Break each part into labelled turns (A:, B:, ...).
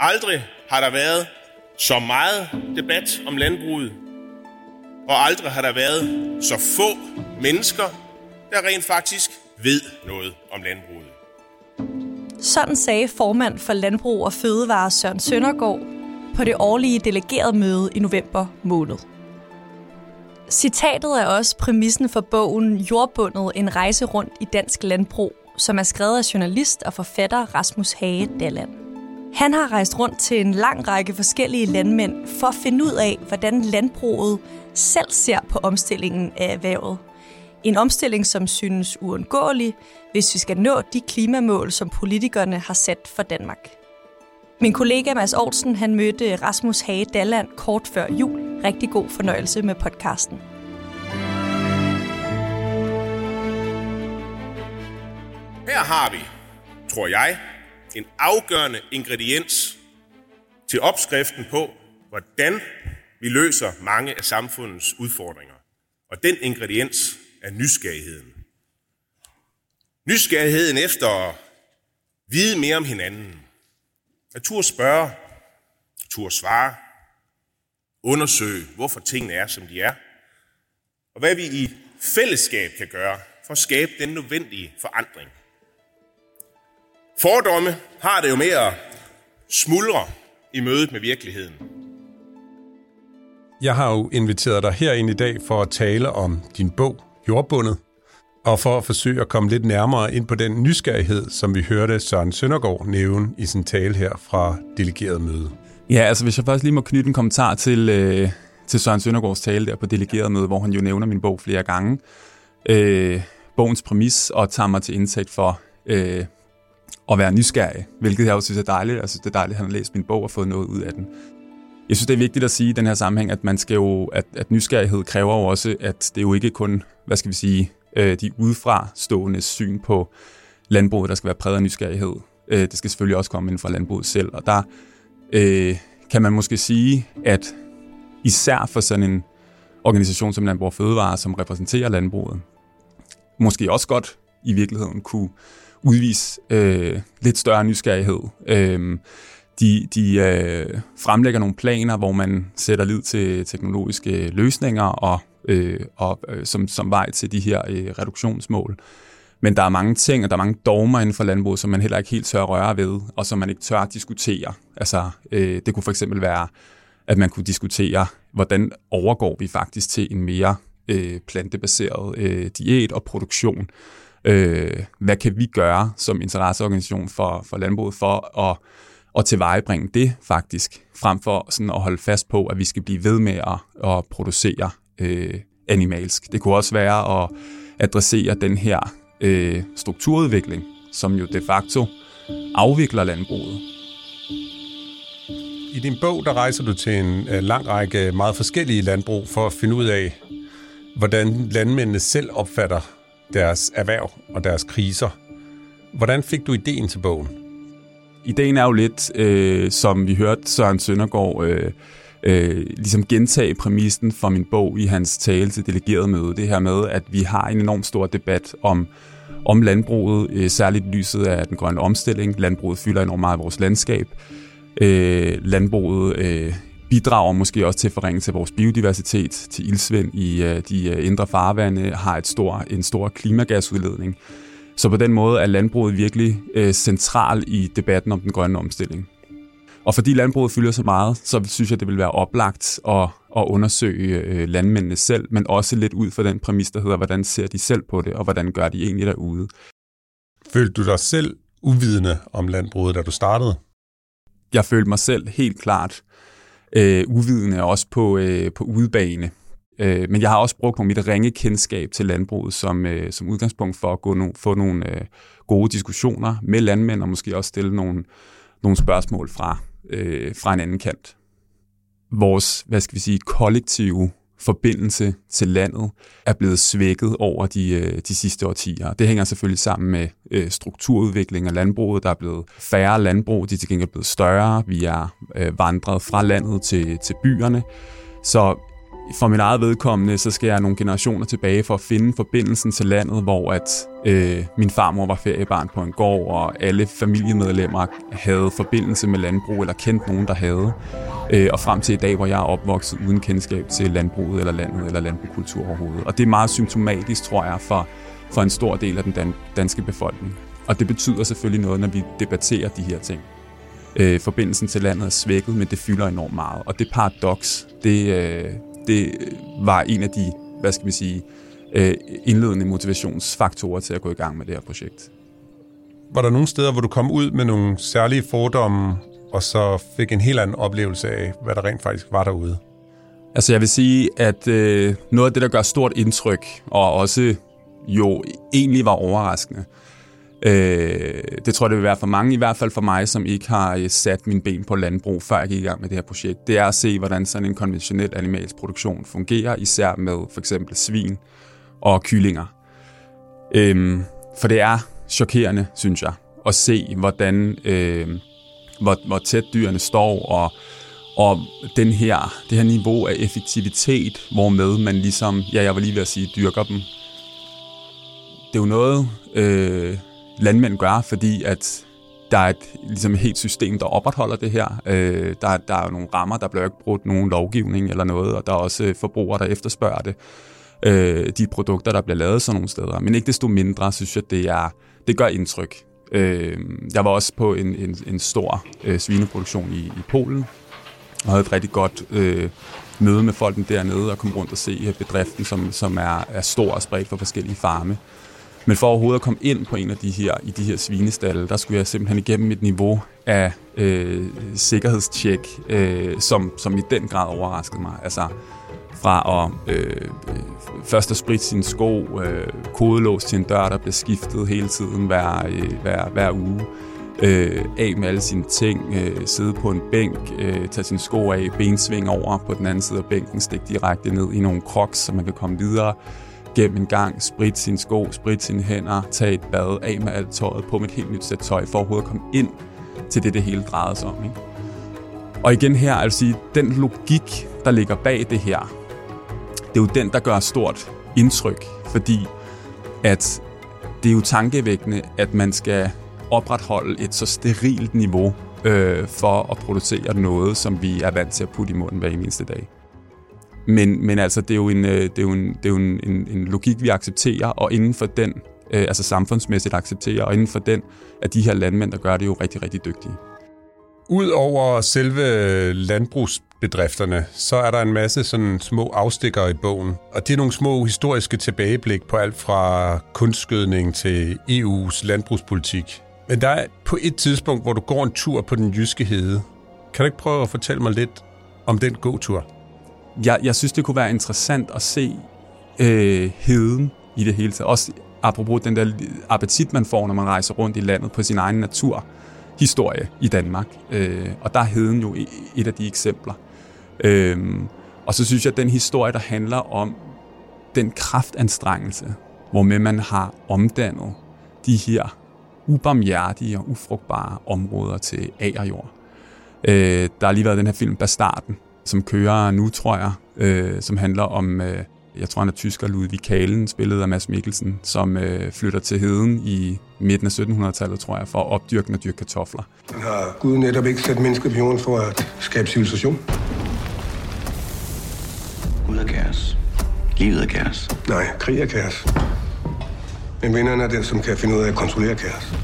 A: Aldrig har der været så meget debat om landbruget, og aldrig har der været så få mennesker, der rent faktisk ved noget om landbruget.
B: Sådan sagde formand for Landbrug og Fødevare Søren Søndergaard på det årlige delegerede møde i november måned. Citatet er også præmissen for bogen Jordbundet en rejse rundt i dansk landbrug, som er skrevet af journalist og forfatter Rasmus Hage Dalland. Han har rejst rundt til en lang række forskellige landmænd for at finde ud af, hvordan landbruget selv ser på omstillingen af erhvervet. En omstilling, som synes uundgåelig, hvis vi skal nå de klimamål, som politikerne har sat for Danmark. Min kollega Mads Olsen han mødte Rasmus Hage Dalland kort før jul. Rigtig god fornøjelse med podcasten.
A: Her har vi, tror jeg, en afgørende ingrediens til opskriften på, hvordan vi løser mange af samfundets udfordringer. Og den ingrediens er nysgerrigheden. Nysgerrigheden efter at vide mere om hinanden. At turde spørge, turde svare, undersøge, hvorfor tingene er, som de er, og hvad vi i fællesskab kan gøre for at skabe den nødvendige forandring. Fordomme har det jo med at smuldre i mødet med virkeligheden.
C: Jeg har jo inviteret dig herind i dag for at tale om din bog, Jordbundet, og for at forsøge at komme lidt nærmere ind på den nysgerrighed, som vi hørte Søren Søndergaard nævne i sin tale her fra delegeret møde.
D: Ja, altså hvis jeg først lige må knytte en kommentar til, øh, til Søren Søndergaards tale der på delegeret møde, hvor han jo nævner min bog flere gange. Øh, bogens præmis og tager mig til indsigt for øh, at være nysgerrig, hvilket jeg også synes er dejligt. Jeg synes, det er dejligt, at han har læst min bog og fået noget ud af den. Jeg synes, det er vigtigt at sige i den her sammenhæng, at man skal jo, at, at nysgerrighed kræver jo også, at det jo ikke kun, hvad skal vi sige, øh, de udefra stående syn på landbruget, der skal være præget af nysgerrighed. Øh, det skal selvfølgelig også komme inden fra landbruget selv, og der øh, kan man måske sige, at især for sådan en organisation som Landbrug og Fødevare, som repræsenterer landbruget, måske også godt i virkeligheden kunne udvise øh, lidt større nysgerrighed. Øh, de de øh, fremlægger nogle planer, hvor man sætter lid til teknologiske løsninger og, øh, og øh, som, som vej til de her øh, reduktionsmål. Men der er mange ting, og der er mange dogmer inden for landbruget, som man heller ikke helt tør røre ved, og som man ikke tør diskutere. Altså, øh, det kunne for eksempel være, at man kunne diskutere, hvordan overgår vi faktisk til en mere øh, plantebaseret øh, diæt og produktion. Øh, hvad kan vi gøre som interesseorganisation for, for landbruget for at, at tilvejebringe det faktisk, frem for sådan at holde fast på, at vi skal blive ved med at, at producere øh, animalsk. Det kunne også være at adressere den her øh, strukturudvikling, som jo de facto afvikler landbruget.
C: I din bog, der rejser du til en øh, lang række meget forskellige landbrug for at finde ud af, hvordan landmændene selv opfatter deres erhverv og deres kriser. Hvordan fik du ideen til bogen?
D: Ideen er jo lidt, øh, som vi hørte Søren Søndergaard øh, øh, ligesom gentage præmissen for min bog i hans tale til delegeret møde. Det her med, at vi har en enorm stor debat om, om landbruget, øh, særligt lyset af den grønne omstilling. Landbruget fylder enormt meget af vores landskab. Øh, landbruget øh, bidrager måske også til forringelse af vores biodiversitet, til ildsvind i øh, de øh, indre farvande, har et stor, en stor klimagasudledning. Så på den måde er landbruget virkelig øh, central i debatten om den grønne omstilling. Og fordi landbruget fylder så meget, så synes jeg, det vil være oplagt at, at undersøge øh, landmændene selv, men også lidt ud fra den præmis, der hedder, hvordan ser de selv på det, og hvordan gør de egentlig derude.
C: Følte du dig selv uvidende om landbruget, da du startede?
D: Jeg følte mig selv helt klart øh, uvidende, også på, øh, på udebane. Øh, men jeg har også brugt mit ringe kendskab til landbruget som, øh, som udgangspunkt for at gå no, få nogle øh, gode diskussioner med landmænd, og måske også stille nogle, nogle spørgsmål fra, øh, fra en anden kant. Vores, hvad skal vi sige, kollektive forbindelse til landet er blevet svækket over de, øh, de sidste årtier. Det hænger selvfølgelig sammen med øh, strukturudvikling af landbruget. Der er blevet færre landbrug, de er til gengæld blevet større. Vi er øh, vandret fra landet til, til byerne. Så for mit eget vedkommende, så skal jeg nogle generationer tilbage for at finde forbindelsen til landet, hvor at øh, min farmor var feriebarn på en gård, og alle familiemedlemmer havde forbindelse med landbrug, eller kendte nogen, der havde. Øh, og frem til i dag, hvor jeg er opvokset uden kendskab til landbruget, eller landet, eller landbrugskultur overhovedet. Og det er meget symptomatisk, tror jeg, for, for en stor del af den dan- danske befolkning. Og det betyder selvfølgelig noget, når vi debatterer de her ting. Øh, forbindelsen til landet er svækket, men det fylder enormt meget. Og det paradoks, det, øh, det var en af de, hvad skal vi sige, øh, indledende motivationsfaktorer til at gå i gang med det her projekt.
C: Var der nogle steder, hvor du kom ud med nogle særlige fordomme, og så fik en helt anden oplevelse af, hvad der rent faktisk var derude?
D: Altså jeg vil sige, at øh, noget af det, der gør stort indtryk, og også jo egentlig var overraskende, Øh, Øh, det tror jeg, det vil være for mange, i hvert fald for mig, som ikke har øh, sat min ben på landbrug, før jeg gik i gang med det her projekt. Det er at se, hvordan sådan en konventionel animalsk produktion fungerer, især med for eksempel svin og kyllinger. Øh, for det er chokerende, synes jeg, at se, hvordan, øh, hvor, hvor tæt dyrene står, og, og den her, det her niveau af effektivitet, hvormed man ligesom, ja, jeg var lige ved at sige, dyrker dem. Det er jo noget, øh, landmænd gør, fordi at der er et ligesom et helt system, der opretholder det her. Øh, der, der er jo nogle rammer, der bliver ikke brugt nogen lovgivning eller noget, og der er også øh, forbrugere, der efterspørger det. Øh, de produkter, der bliver lavet sådan nogle steder. Men ikke desto mindre, synes jeg, det, er, det gør indtryk. Øh, jeg var også på en, en, en stor øh, svineproduktion i, i Polen, og havde et rigtig godt øh, møde med folken dernede, og kom rundt og se øh, bedriften, som, som er, er stor og spredt for forskellige farme. Men for overhovedet at komme ind på en af de her, i de her svinestalle, der skulle jeg simpelthen igennem et niveau af øh, sikkerhedstjek, øh, som, som i den grad overraskede mig. Altså fra at øh, først at spritte sine sko, øh, kodelås til en dør, der bliver skiftet hele tiden hver, øh, hver, hver uge, øh, af med alle sine ting, øh, sidde på en bænk, øh, tage sine sko af, bensving over på den anden side af bænken, stikke direkte ned i nogle crocs, så man kan komme videre, gennem en gang, sprit sine sko, sprit sine hænder, tage et bad, af med alt tøjet, på med et helt nyt sæt tøj, for overhovedet at komme ind til det, det hele drejede sig om. Ikke? Og igen her, altså den logik, der ligger bag det her, det er jo den, der gør stort indtryk, fordi at det er jo tankevækkende, at man skal opretholde et så sterilt niveau øh, for at producere noget, som vi er vant til at putte i munden hver eneste dag. Men, men altså, det er jo, en, øh, det er jo, en, det er jo en, en, en logik, vi accepterer, og inden for den, øh, altså samfundsmæssigt accepterer, og inden for den, at de her landmænd, der gør det, jo rigtig, rigtig dygtige.
C: Udover selve landbrugsbedrifterne, så er der en masse sådan små afstikker i bogen. Og det er nogle små historiske tilbageblik på alt fra kunstskødning til EU's landbrugspolitik. Men der er på et tidspunkt, hvor du går en tur på den jyske hede. Kan du ikke prøve at fortælle mig lidt om den gåtur?
D: Jeg, jeg synes, det kunne være interessant at se øh, heden i det hele taget. Også apropos den der appetit, man får, når man rejser rundt i landet på sin egen naturhistorie i Danmark. Øh, og der er heden jo et af de eksempler. Øh, og så synes jeg, at den historie, der handler om den kraftanstrengelse, hvor med man har omdannet de her ubarmhjertige og ufrugtbare områder til agerjord. Øh, der har lige været den her film Bastarden, som kører nu, tror jeg, øh, som handler om, øh, jeg tror han er tysker, Ludvig Kalen, spillet af Mads Mikkelsen, som øh, flytter til heden i midten af 1700-tallet, tror jeg, for at opdyrke og dyrke kartofler.
E: Har Gud netop ikke sat mennesker på jorden for at skabe civilisation?
F: Gud er kaos. Livet er kaos.
E: Nej, krig er kaos. Men vinderen er den, som kan finde ud af at kontrollere kaos.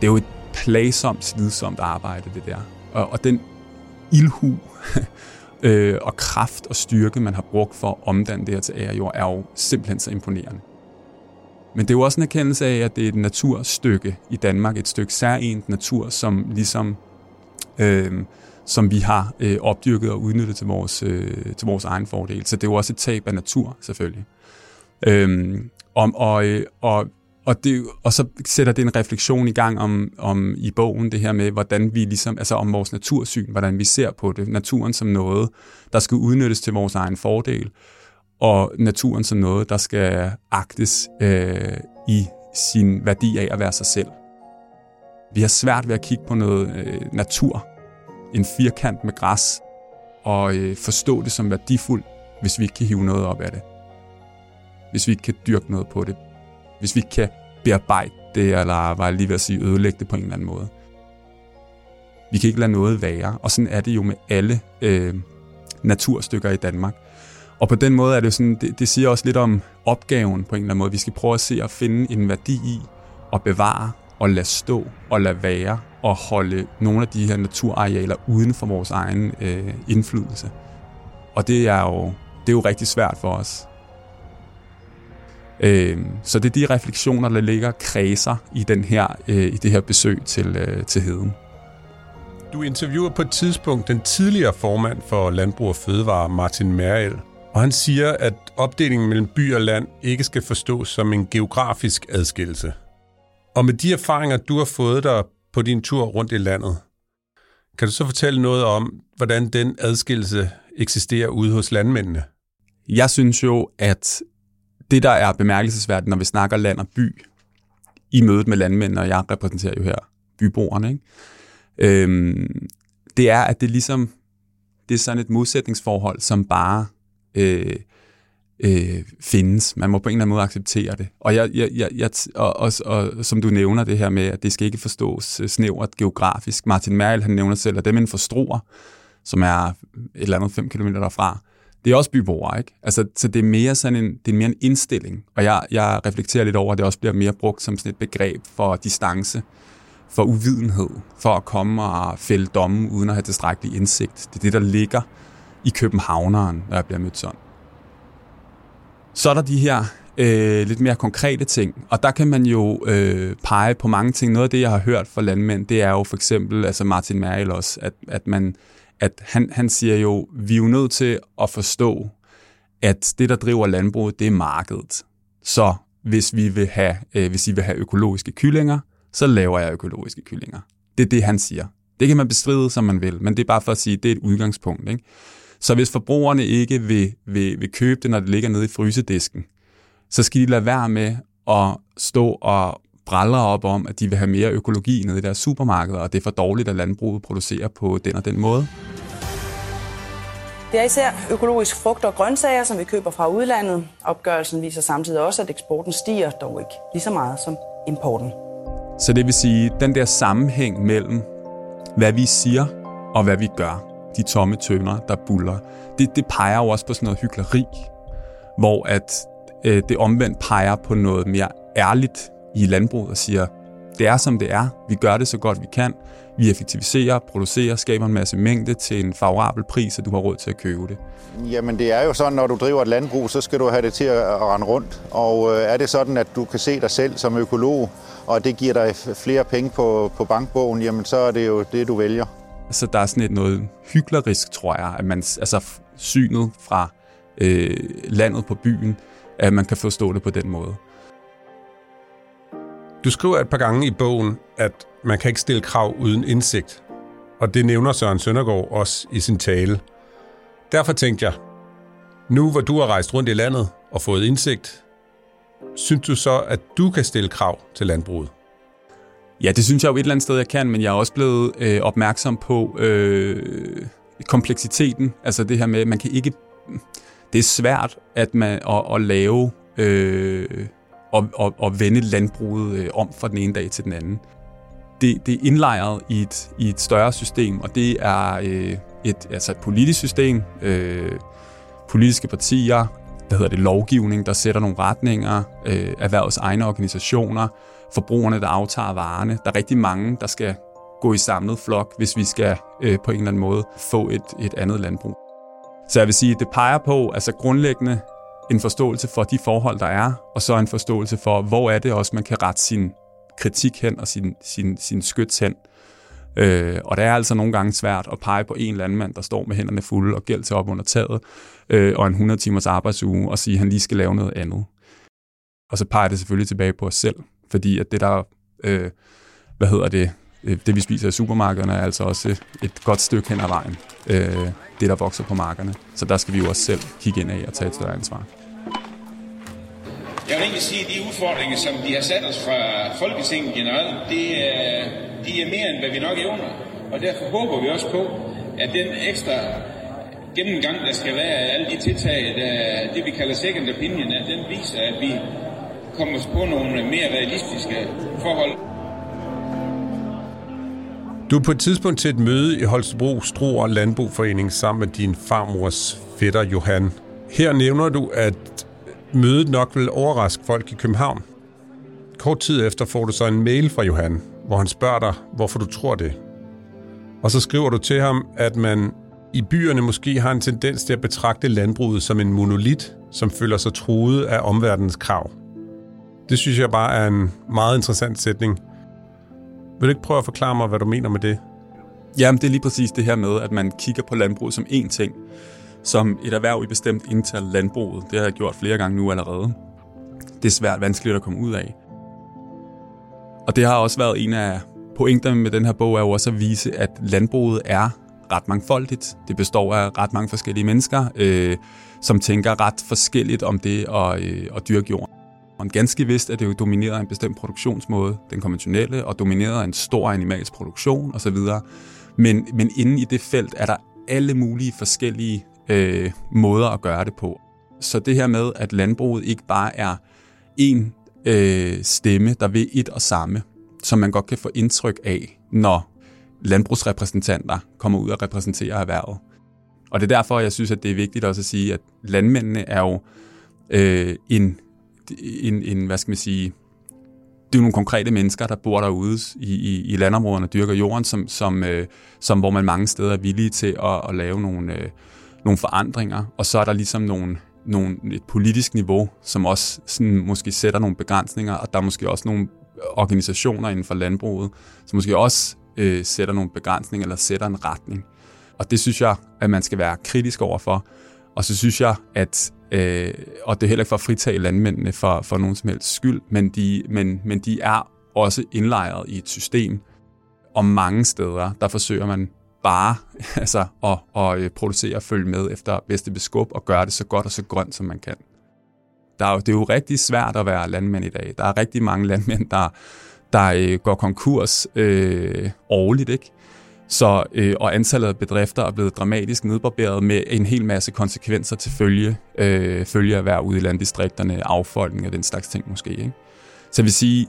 D: Det er jo et plagsomt, slidsomt arbejde, det der. Og, og den ildhu øh, og kraft og styrke, man har brugt for at omdanne det her til ærejord, er jo simpelthen så imponerende. Men det er jo også en erkendelse af, at det er et naturstykke i Danmark, et stykke særligt natur, som ligesom, øh, som vi har øh, opdyrket og udnyttet til vores, øh, til vores egen fordel. Så det er jo også et tab af natur, selvfølgelig. Øhm, om, og, øh, og, og, det, og så sætter det en refleksion i gang om, om i bogen, det her med, hvordan vi ligesom, altså om vores natursyn, hvordan vi ser på det. Naturen som noget, der skal udnyttes til vores egen fordel, og naturen som noget, der skal agtes øh, i sin værdi af at være sig selv. Vi har svært ved at kigge på noget øh, natur, en firkant med græs, og øh, forstå det som værdifuldt, hvis vi ikke kan hive noget op af det. Hvis vi ikke kan dyrke noget på det. Hvis vi ikke kan bearbejde det, eller var lige ved at sige ødelægge det på en eller anden måde. Vi kan ikke lade noget være, og sådan er det jo med alle øh, naturstykker i Danmark. Og på den måde er det jo sådan, det, det siger også lidt om opgaven på en eller anden måde. Vi skal prøve at se og finde en værdi i at bevare og lade stå og lade være og holde nogle af de her naturarealer uden for vores egen øh, indflydelse. Og det er, jo, det er jo rigtig svært for os. Øh, så det er de refleksioner, der ligger kredser i, den her, øh, i det her besøg til, øh, til heden.
C: Du interviewer på et tidspunkt den tidligere formand for Landbrug og Fødevare, Martin Merrill, og han siger, at opdelingen mellem by og land ikke skal forstås som en geografisk adskillelse. Og med de erfaringer, du har fået der på din tur rundt i landet, kan du så fortælle noget om, hvordan den adskillelse eksisterer ude hos landmændene?
D: Jeg synes jo, at det, der er bemærkelsesværdigt, når vi snakker land og by, i mødet med landmændene, og jeg repræsenterer jo her byboerne, ikke? Øhm, det er, at det ligesom det er sådan et modsætningsforhold, som bare øh, øh, findes. Man må på en eller anden måde acceptere det. Og, jeg, jeg, jeg, jeg, og, og, og som du nævner det her med, at det skal ikke forstås øh, snævert geografisk. Martin Merrill, han nævner selv, at dem inden for Struer, som er et eller andet 5 km derfra, det er også byboere, ikke? Altså, så det er mere sådan en, det er mere en indstilling. Og jeg, jeg reflekterer lidt over, at det også bliver mere brugt som sådan et begreb for distance, for uvidenhed, for at komme og fælde domme uden at have tilstrækkelig indsigt. Det er det, der ligger i københavneren, når jeg bliver mødt sådan. Så er der de her øh, lidt mere konkrete ting, og der kan man jo øh, pege på mange ting. Noget af det, jeg har hørt fra landmænd, det er jo for eksempel, altså Martin Merrill også, at, at, man, at han, han siger jo, vi er jo nødt til at forstå, at det, der driver landbruget, det er markedet. Så hvis, vi vil have, øh, hvis I vil have økologiske kyllinger, så laver jeg økologiske kyllinger. Det er det, han siger. Det kan man bestride, som man vil, men det er bare for at sige, at det er et udgangspunkt. Ikke? Så hvis forbrugerne ikke vil, vil, vil købe det, når det ligger nede i frysedisken, så skal de lade være med at stå og bræller op om, at de vil have mere økologi nede i deres supermarkeder, og det er for dårligt, at landbruget producerer på den og den måde.
G: Det er især økologisk frugt og grøntsager, som vi køber fra udlandet. Opgørelsen viser samtidig også, at eksporten stiger, dog ikke lige så meget som importen.
D: Så det vil sige, den der sammenhæng mellem, hvad vi siger og hvad vi gør, de tomme tønder, der buller, det, det peger jo også på sådan noget hykleri, hvor at øh, det omvendt peger på noget mere ærligt i landbruget og siger, det er som det er, vi gør det så godt vi kan, vi effektiviserer, producerer, skaber en masse mængde til en favorabel pris, og du har råd til at købe det.
H: Jamen det er jo sådan, når du driver et landbrug, så skal du have det til at rende rundt. Og øh, er det sådan, at du kan se dig selv som økolog, og det giver dig flere penge på, på bankbogen, jamen så er det jo det, du vælger.
D: Så der er sådan et noget hyklerisk, tror jeg, at man, altså synet fra øh, landet på byen, at man kan forstå det på den måde.
C: Du skriver et par gange i bogen, at man kan ikke stille krav uden indsigt. Og det nævner Søren Søndergaard også i sin tale. Derfor tænkte jeg, nu hvor du har rejst rundt i landet og fået indsigt, synes du så, at du kan stille krav til landbruget?
D: Ja, det synes jeg jo et eller andet sted, jeg kan, men jeg er også blevet øh, opmærksom på øh, kompleksiteten. Altså det her med, man kan ikke... Det er svært at, man, at, at lave øh, og, og, og vende landbruget øh, om fra den ene dag til den anden. Det, det er indlejret i et, i et større system, og det er øh, et, altså et politisk system, øh, politiske partier, der hedder det lovgivning, der sætter nogle retninger, øh, erhvervets egne organisationer, forbrugerne, der aftager varerne. Der er rigtig mange, der skal gå i samlet flok, hvis vi skal øh, på en eller anden måde få et, et andet landbrug. Så jeg vil sige, at det peger på altså grundlæggende en forståelse for de forhold, der er, og så en forståelse for, hvor er det også, man kan rette sin kritik hen og sin, sin, sin skyts hen. Øh, og det er altså nogle gange svært at pege på en landmand, der står med hænderne fulde og gæld til op under taget, øh, og en 100 timers arbejdsuge, og sige, at han lige skal lave noget andet. Og så peger det selvfølgelig tilbage på os selv, fordi at det der, øh, hvad hedder det, øh, det vi spiser i supermarkederne er altså også et godt stykke hen ad vejen. Øh, det, der vokser på markerne. Så der skal vi jo også selv kigge ind af og tage et større ansvar.
I: Jeg vil egentlig sige, at de udfordringer, som de har sat os fra Folketinget generelt, det er, de er mere end hvad vi nok evner. Og derfor håber vi også på, at den ekstra gennemgang, der skal være af alle de tiltag, der, det vi kalder second opinion, at den viser, at vi kommer på nogle mere realistiske forhold.
C: Du er på et tidspunkt til et møde i Holstebro Stro og Landboforening sammen med din farmors fætter Johan. Her nævner du, at mødet nok vil overraske folk i København. Kort tid efter får du så en mail fra Johan, hvor han spørger dig, hvorfor du tror det. Og så skriver du til ham, at man i byerne måske har en tendens til at betragte landbruget som en monolit, som føler sig truet af omverdenens krav. Det synes jeg bare er en meget interessant sætning. Vil du ikke prøve at forklare mig, hvad du mener med det?
D: Jamen, det er lige præcis det her med, at man kigger på landbruget som én ting, som et erhverv i bestemt indtil landbruget. Det har jeg gjort flere gange nu allerede. Det er svært vanskeligt at komme ud af. Og det har også været en af pointerne med den her bog, er jo også at vise, at landbruget er ret mangfoldigt. Det består af ret mange forskellige mennesker, øh, som tænker ret forskelligt om det at, øh, at dyrke jorden. Og ganske vist er det jo domineret af en bestemt produktionsmåde, den konventionelle, og domineret af en stor animalsk produktion osv. Men, men inden i det felt er der alle mulige forskellige øh, måder at gøre det på. Så det her med, at landbruget ikke bare er en øh, stemme, der ved et og samme, som man godt kan få indtryk af, når landbrugsrepræsentanter kommer ud og repræsenterer erhvervet. Og det er derfor, jeg synes, at det er vigtigt også at sige, at landmændene er jo øh, en, en, en, hvad skal man sige, det er nogle konkrete mennesker, der bor derude i, i, i landområderne og dyrker jorden, som, som, øh, som, hvor man mange steder er villige til at, at lave nogle, øh, nogle forandringer. Og så er der ligesom nogle, nogle, et politisk niveau, som også sådan, måske sætter nogle begrænsninger, og der er måske også nogle organisationer inden for landbruget, som måske også øh, sætter nogle begrænsninger eller sætter en retning. Og det synes jeg, at man skal være kritisk overfor. Og så synes jeg, at øh, og det er heller ikke for at fritage landmændene for, for nogen som helst skyld, men de, men, men de er også indlejret i et system, og mange steder, der forsøger man bare altså, at, at øh, producere og følge med efter bedste beskub og gøre det så godt og så grønt, som man kan. Der er jo, det er jo rigtig svært at være landmand i dag. Der er rigtig mange landmænd, der, der øh, går konkurs øh, årligt, ikke? Så, øh, og antallet af bedrifter er blevet dramatisk nedbarberet med en hel masse konsekvenser til følge, øh, følge af hver ude i landdistrikterne, affolkning og den slags ting måske. Ikke? Så jeg vil sige,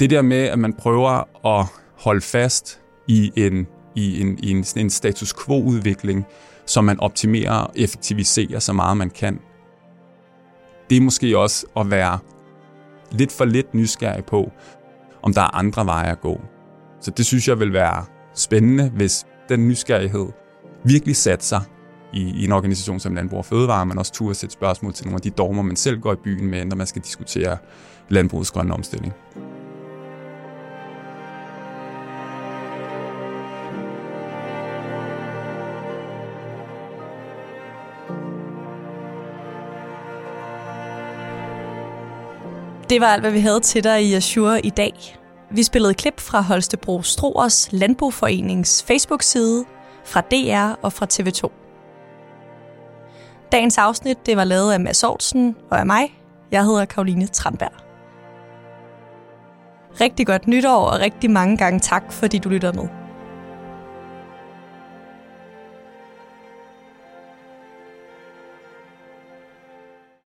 D: det der med, at man prøver at holde fast i en, i en, i en, en status quo-udvikling, som man optimerer og effektiviserer så meget man kan, det er måske også at være lidt for lidt nysgerrig på, om der er andre veje at gå. Så det synes jeg vil være spændende, hvis den nysgerrighed virkelig satte sig i, i en organisation som Landbrug og Fødevare, men også turde sætte spørgsmål til nogle af de dogmer, man selv går i byen med, når man skal diskutere landbrugets grønne omstilling.
B: Det var alt, hvad vi havde til dig i Azure i dag. Vi spillede klip fra Holstebro Stroers Landboforenings Facebook-side, fra DR og fra TV2. Dagens afsnit det var lavet af Mads Aarhusen og af mig. Jeg hedder Karoline Tranberg. Rigtig godt nytår og rigtig mange gange tak, fordi du lytter med.